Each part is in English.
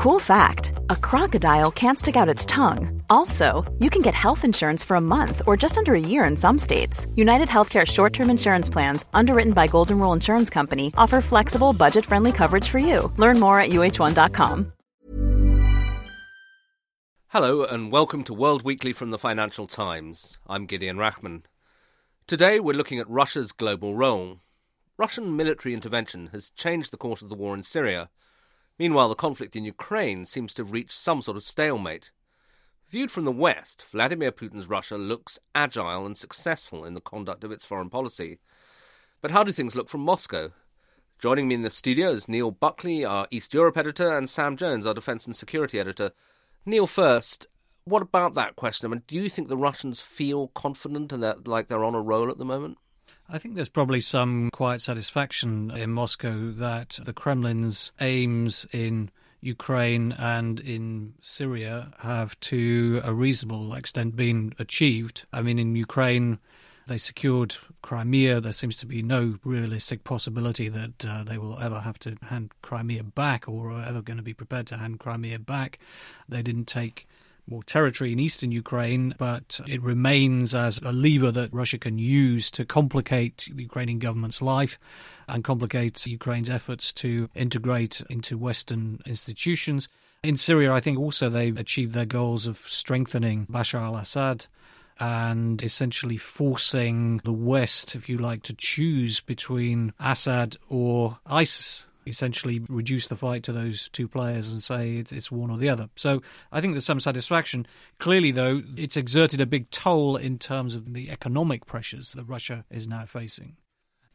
Cool fact a crocodile can't stick out its tongue. Also, you can get health insurance for a month or just under a year in some states. United Healthcare short term insurance plans, underwritten by Golden Rule Insurance Company, offer flexible, budget friendly coverage for you. Learn more at uh1.com. Hello, and welcome to World Weekly from the Financial Times. I'm Gideon Rachman. Today, we're looking at Russia's global role. Russian military intervention has changed the course of the war in Syria Meanwhile, the conflict in Ukraine seems to have reached some sort of stalemate. Viewed from the West, Vladimir Putin's Russia looks agile and successful in the conduct of its foreign policy. But how do things look from Moscow? Joining me in the studio is Neil Buckley, our East Europe editor, and Sam Jones, our defence and security editor. Neil, first, what about that question? I mean, do you think the Russians feel confident and that like they're on a roll at the moment? I think there's probably some quiet satisfaction in Moscow that the Kremlin's aims in Ukraine and in Syria have to a reasonable extent been achieved. I mean, in Ukraine, they secured Crimea. There seems to be no realistic possibility that uh, they will ever have to hand Crimea back or are ever going to be prepared to hand Crimea back. They didn't take more territory in eastern Ukraine, but it remains as a lever that Russia can use to complicate the Ukrainian government's life and complicate Ukraine's efforts to integrate into Western institutions. In Syria, I think also they've achieved their goals of strengthening Bashar al Assad and essentially forcing the West, if you like, to choose between Assad or ISIS essentially reduce the fight to those two players and say it's, it's one or the other. So I think there's some satisfaction. Clearly, though, it's exerted a big toll in terms of the economic pressures that Russia is now facing.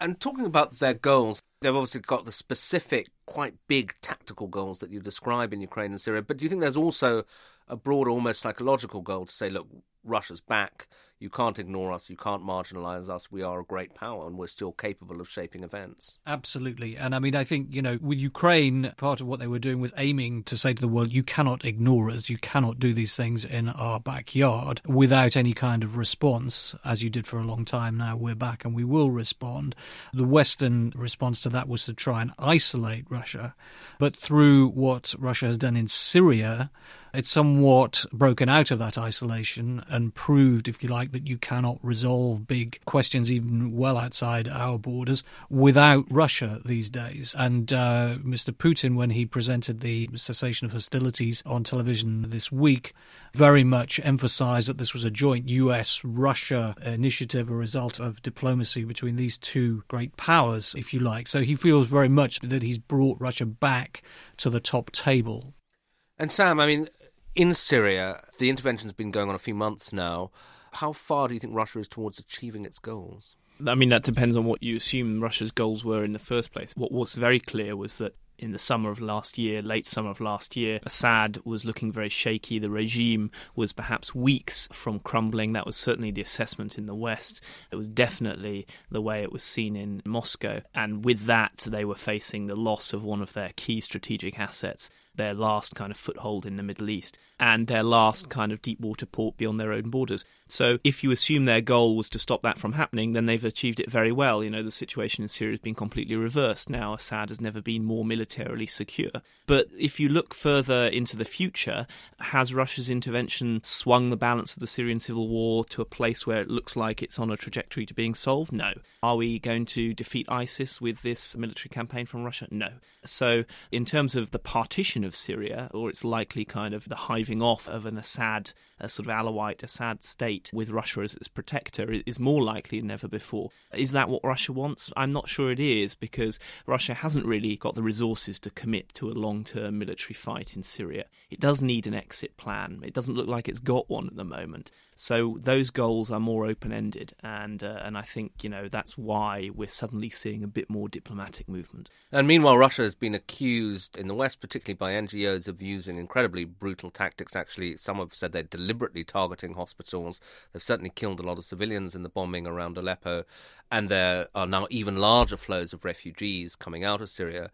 And talking about their goals, they've obviously got the specific, quite big tactical goals that you describe in Ukraine and Syria. But do you think there's also a broader, almost psychological goal to say, look, Russia's back. You can't ignore us. You can't marginalize us. We are a great power and we're still capable of shaping events. Absolutely. And I mean, I think, you know, with Ukraine, part of what they were doing was aiming to say to the world, you cannot ignore us. You cannot do these things in our backyard without any kind of response, as you did for a long time now. We're back and we will respond. The Western response to that was to try and isolate Russia. But through what Russia has done in Syria, it's somewhat broken out of that isolation and proved, if you like, that you cannot resolve big questions even well outside our borders without Russia these days. And uh, Mr. Putin, when he presented the cessation of hostilities on television this week, very much emphasized that this was a joint US Russia initiative, a result of diplomacy between these two great powers, if you like. So he feels very much that he's brought Russia back to the top table. And Sam, I mean, in Syria, the intervention's been going on a few months now. How far do you think Russia is towards achieving its goals? I mean, that depends on what you assume Russia's goals were in the first place. What was very clear was that in the summer of last year, late summer of last year, Assad was looking very shaky. The regime was perhaps weeks from crumbling. That was certainly the assessment in the West. It was definitely the way it was seen in Moscow. And with that, they were facing the loss of one of their key strategic assets their last kind of foothold in the Middle East and their last kind of deep water port beyond their own borders. So if you assume their goal was to stop that from happening, then they've achieved it very well. You know, the situation in Syria has been completely reversed. Now Assad has never been more militarily secure. But if you look further into the future, has Russia's intervention swung the balance of the Syrian civil war to a place where it looks like it's on a trajectory to being solved? No. Are we going to defeat ISIS with this military campaign from Russia? No. So, in terms of the partition of Syria, or its likely kind of the hiving off of an Assad, a sort of Alawite Assad state with Russia as its protector, is more likely than ever before. Is that what Russia wants? I'm not sure it is, because Russia hasn't really got the resources to commit to a long term military fight in Syria. It does need an exit plan. It doesn't look like it's got one at the moment. So those goals are more open ended, and uh, and I think you know that's why we're suddenly seeing a bit more diplomatic movement. And meanwhile, Russia has been accused in the West, particularly by NGOs, of using incredibly brutal tactics. Actually, some have said they're deliberately targeting hospitals. They've certainly killed a lot of civilians in the bombing around Aleppo, and there are now even larger flows of refugees coming out of Syria.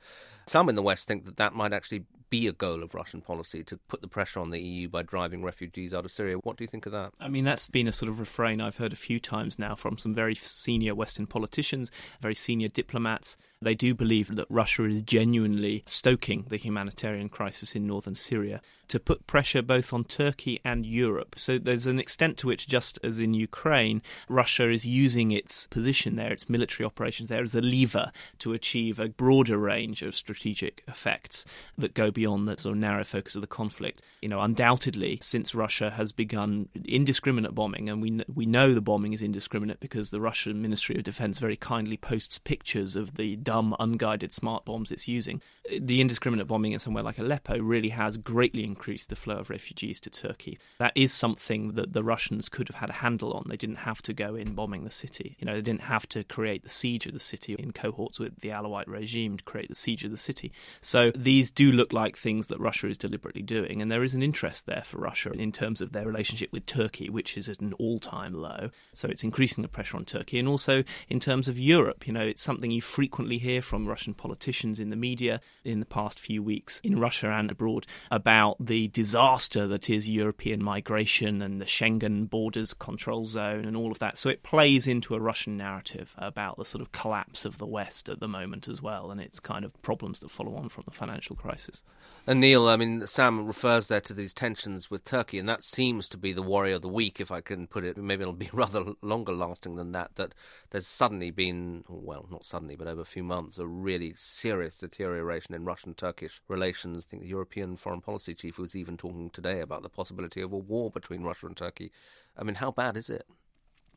Some in the West think that that might actually be a goal of Russian policy to put the pressure on the EU by driving refugees out of Syria. What do you think of that? I mean, that's been a sort of refrain I've heard a few times now from some very senior Western politicians, very senior diplomats. They do believe that Russia is genuinely stoking the humanitarian crisis in northern Syria to put pressure both on Turkey and Europe. So there's an extent to which, just as in Ukraine, Russia is using its position there, its military operations there, as a lever to achieve a broader range of strategic effects that go beyond the sort of narrow focus of the conflict. You know, undoubtedly, since Russia has begun indiscriminate bombing, and we we know the bombing is indiscriminate because the Russian Ministry of Defense very kindly posts pictures of the dumb, unguided smart bombs it's using. The indiscriminate bombing in somewhere like Aleppo really has greatly increased increase the flow of refugees to Turkey. That is something that the Russians could have had a handle on. They didn't have to go in bombing the city. You know, they didn't have to create the siege of the city in cohorts with the Alawite regime to create the siege of the city. So these do look like things that Russia is deliberately doing, and there is an interest there for Russia in terms of their relationship with Turkey, which is at an all-time low. So it's increasing the pressure on Turkey, and also in terms of Europe. You know, it's something you frequently hear from Russian politicians in the media in the past few weeks in Russia and abroad about the disaster that is European migration and the Schengen borders control zone and all of that. So it plays into a Russian narrative about the sort of collapse of the West at the moment as well, and its kind of problems that follow on from the financial crisis. And Neil, I mean, Sam refers there to these tensions with Turkey, and that seems to be the worry of the week, if I can put it. Maybe it'll be rather longer lasting than that. That there's suddenly been, well, not suddenly, but over a few months, a really serious deterioration in Russian-Turkish relations. I think the European foreign policy chief was even talking today about the possibility of a war between Russia and Turkey. I mean, how bad is it?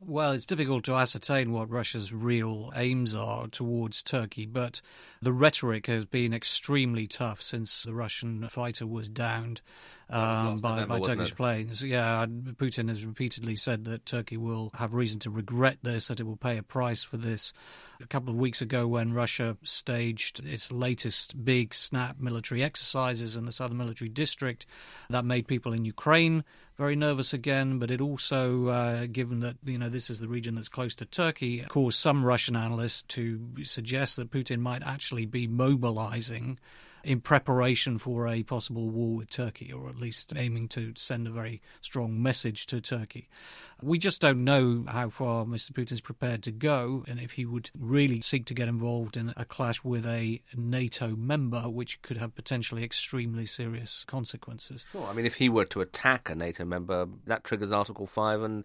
Well, it's difficult to ascertain what Russia's real aims are towards Turkey, but the rhetoric has been extremely tough since the Russian fighter was downed um, by, by Turkish it? planes. Yeah, Putin has repeatedly said that Turkey will have reason to regret this, that it will pay a price for this. A couple of weeks ago, when Russia staged its latest big snap military exercises in the southern military district, that made people in Ukraine very nervous again. But it also, uh, given that you know this is the region that's close to Turkey, caused some Russian analysts to suggest that Putin might actually be mobilizing in preparation for a possible war with Turkey, or at least aiming to send a very strong message to Turkey. We just don't know how far Mr. Putin is prepared to go, and if he would really seek to get involved in a clash with a NATO member, which could have potentially extremely serious consequences. Sure. I mean, if he were to attack a NATO member, that triggers Article 5 and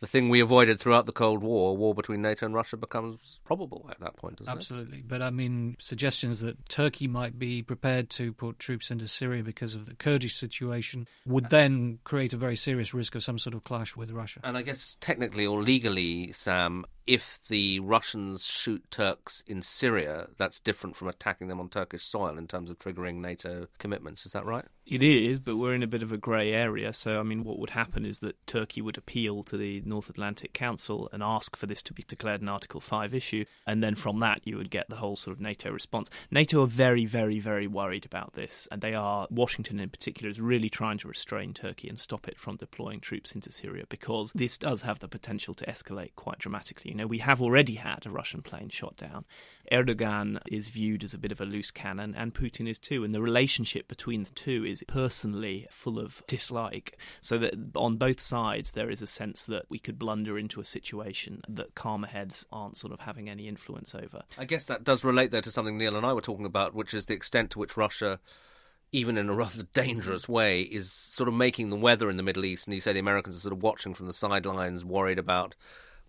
the thing we avoided throughout the Cold War, a war between NATO and Russia, becomes probable at that point, doesn't Absolutely. It? Absolutely. But I mean, suggestions that Turkey might be prepared to put troops into Syria because of the Kurdish situation would uh, then create a very serious risk of some sort of clash with Russia. And I guess technically or legally, Sam, if the Russians shoot Turks in Syria, that's different from attacking them on Turkish soil in terms of triggering NATO commitments. Is that right? It is, but we're in a bit of a grey area. So, I mean, what would happen is that Turkey would appeal to the North Atlantic Council and ask for this to be declared an Article 5 issue. And then from that, you would get the whole sort of NATO response. NATO are very, very, very worried about this. And they are, Washington in particular, is really trying to restrain Turkey and stop it from deploying troops into Syria because this does have the potential to escalate quite dramatically. Know, we have already had a Russian plane shot down. Erdogan is viewed as a bit of a loose cannon, and Putin is too. And the relationship between the two is personally full of dislike. So that on both sides, there is a sense that we could blunder into a situation that calmer heads aren't sort of having any influence over. I guess that does relate there to something Neil and I were talking about, which is the extent to which Russia even in a rather dangerous way, is sort of making the weather in the Middle East. And you say the Americans are sort of watching from the sidelines, worried about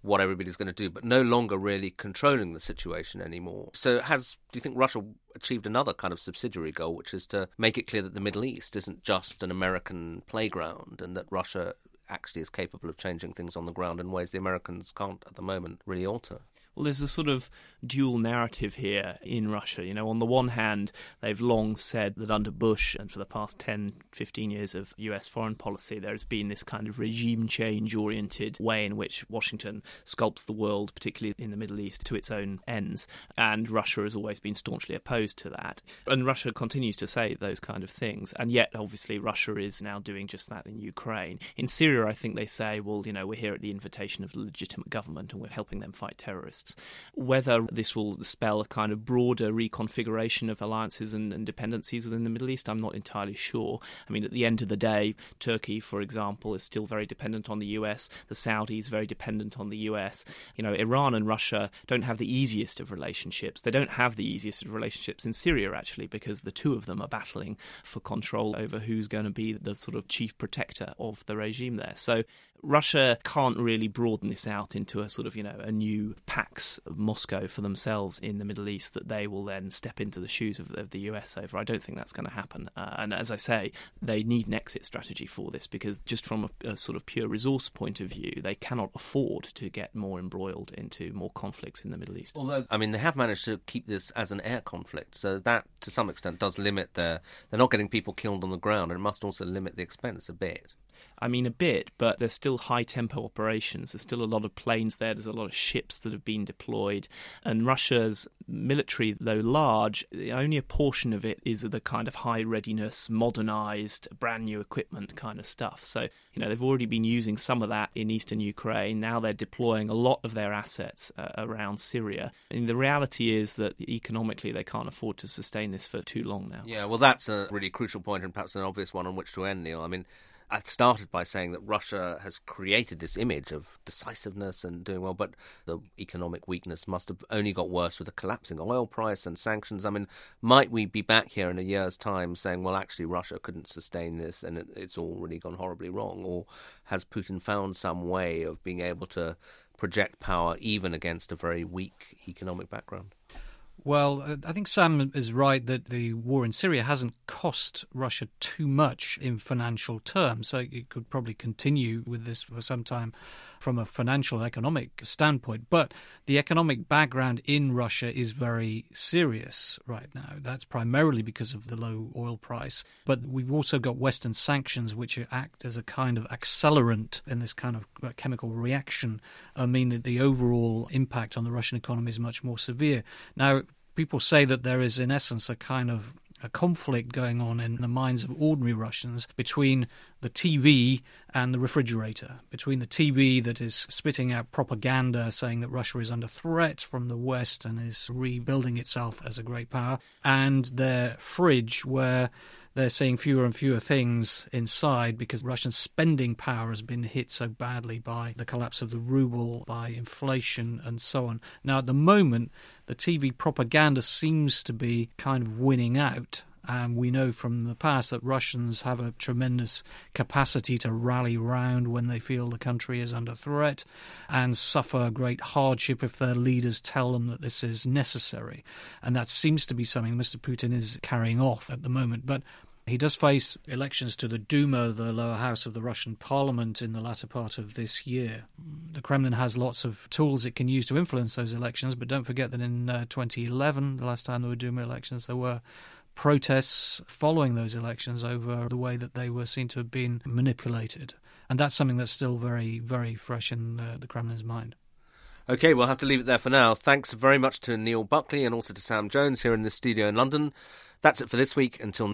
what everybody's going to do, but no longer really controlling the situation anymore. So, has do you think Russia achieved another kind of subsidiary goal, which is to make it clear that the Middle East isn't just an American playground, and that Russia actually is capable of changing things on the ground in ways the Americans can't at the moment really alter? Well, there's a sort of dual narrative here in Russia. You know, on the one hand, they've long said that under Bush and for the past 10, 15 years of US foreign policy, there has been this kind of regime change oriented way in which Washington sculpts the world, particularly in the Middle East, to its own ends. And Russia has always been staunchly opposed to that. And Russia continues to say those kind of things. And yet, obviously, Russia is now doing just that in Ukraine. In Syria, I think they say, well, you know, we're here at the invitation of the legitimate government and we're helping them fight terrorists. Interests. Whether this will spell a kind of broader reconfiguration of alliances and, and dependencies within the Middle East, I'm not entirely sure. I mean, at the end of the day, Turkey, for example, is still very dependent on the US. The Saudis very dependent on the US. You know, Iran and Russia don't have the easiest of relationships. They don't have the easiest of relationships in Syria actually, because the two of them are battling for control over who's going to be the sort of chief protector of the regime there. So Russia can't really broaden this out into a sort of, you know, a new Pax Moscow for themselves in the Middle East that they will then step into the shoes of, of the US over. I don't think that's going to happen. Uh, and as I say, they need an exit strategy for this because just from a, a, sort of pure resource point of view, they cannot afford to get more embroiled into more conflicts in the Middle East. Although, I mean, they have managed to keep this as an air conflict, so that to some extent does limit their. They're not getting people killed on the ground, and it must also limit the expense a bit. I mean, a bit, but there's still high tempo operations. There's still a lot of planes there. There's a lot of ships that have been deployed. And Russia's military, though large, only a portion of it is the kind of high readiness, modernized, brand new equipment kind of stuff. So, you know, they've already been using some of that in eastern Ukraine. Now they're deploying a lot of their assets uh, around Syria. And the reality is that economically they can't afford to sustain this for too long now. Yeah, well, that's a really crucial point and perhaps an obvious one on which to end, Neil. I mean, I started by saying that Russia has created this image of decisiveness and doing well, but the economic weakness must have only got worse with the collapsing oil price and sanctions. I mean, might we be back here in a year's time saying, well, actually, Russia couldn't sustain this and it, it's all really gone horribly wrong? Or has Putin found some way of being able to project power even against a very weak economic background? Well, uh, I think Sam is right that the war in Syria hasn't cost Russia too much in financial terms. So it could probably continue with this for some time from a financial and economic standpoint. But the economic background in Russia is very serious right now. That's primarily because of the low oil price. But we've also got Western sanctions, which act as a kind of accelerant in this kind of uh, chemical reaction, I mean that the overall impact on the Russian economy is much more severe. Now, people say that there is, in essence, a kind of a conflict going on in the minds of ordinary Russians between the TV and the refrigerator, between the TV that is spitting out propaganda saying that Russia is under threat from the West and is rebuilding itself as a great power, and their fridge where they're seeing fewer and fewer things inside because Russian spending power has been hit so badly by the collapse of the ruble, by inflation, and so on. Now, at the moment, the TV propaganda seems to be kind of winning out. And we know from the past that Russians have a tremendous capacity to rally round when they feel the country is under threat and suffer great hardship if their leaders tell them that this is necessary. And that seems to be something Mr. Putin is carrying off at the moment. But he does face elections to the Duma, the lower house of the Russian parliament, in the latter part of this year. The Kremlin has lots of tools it can use to influence those elections, but don't forget that in uh, 2011, the last time there were Duma elections, there were protests following those elections over the way that they were seen to have been manipulated. And that's something that's still very, very fresh in uh, the Kremlin's mind. Okay, we'll have to leave it there for now. Thanks very much to Neil Buckley and also to Sam Jones here in the studio in London. That's it for this week. Until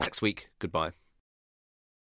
Next week. Goodbye.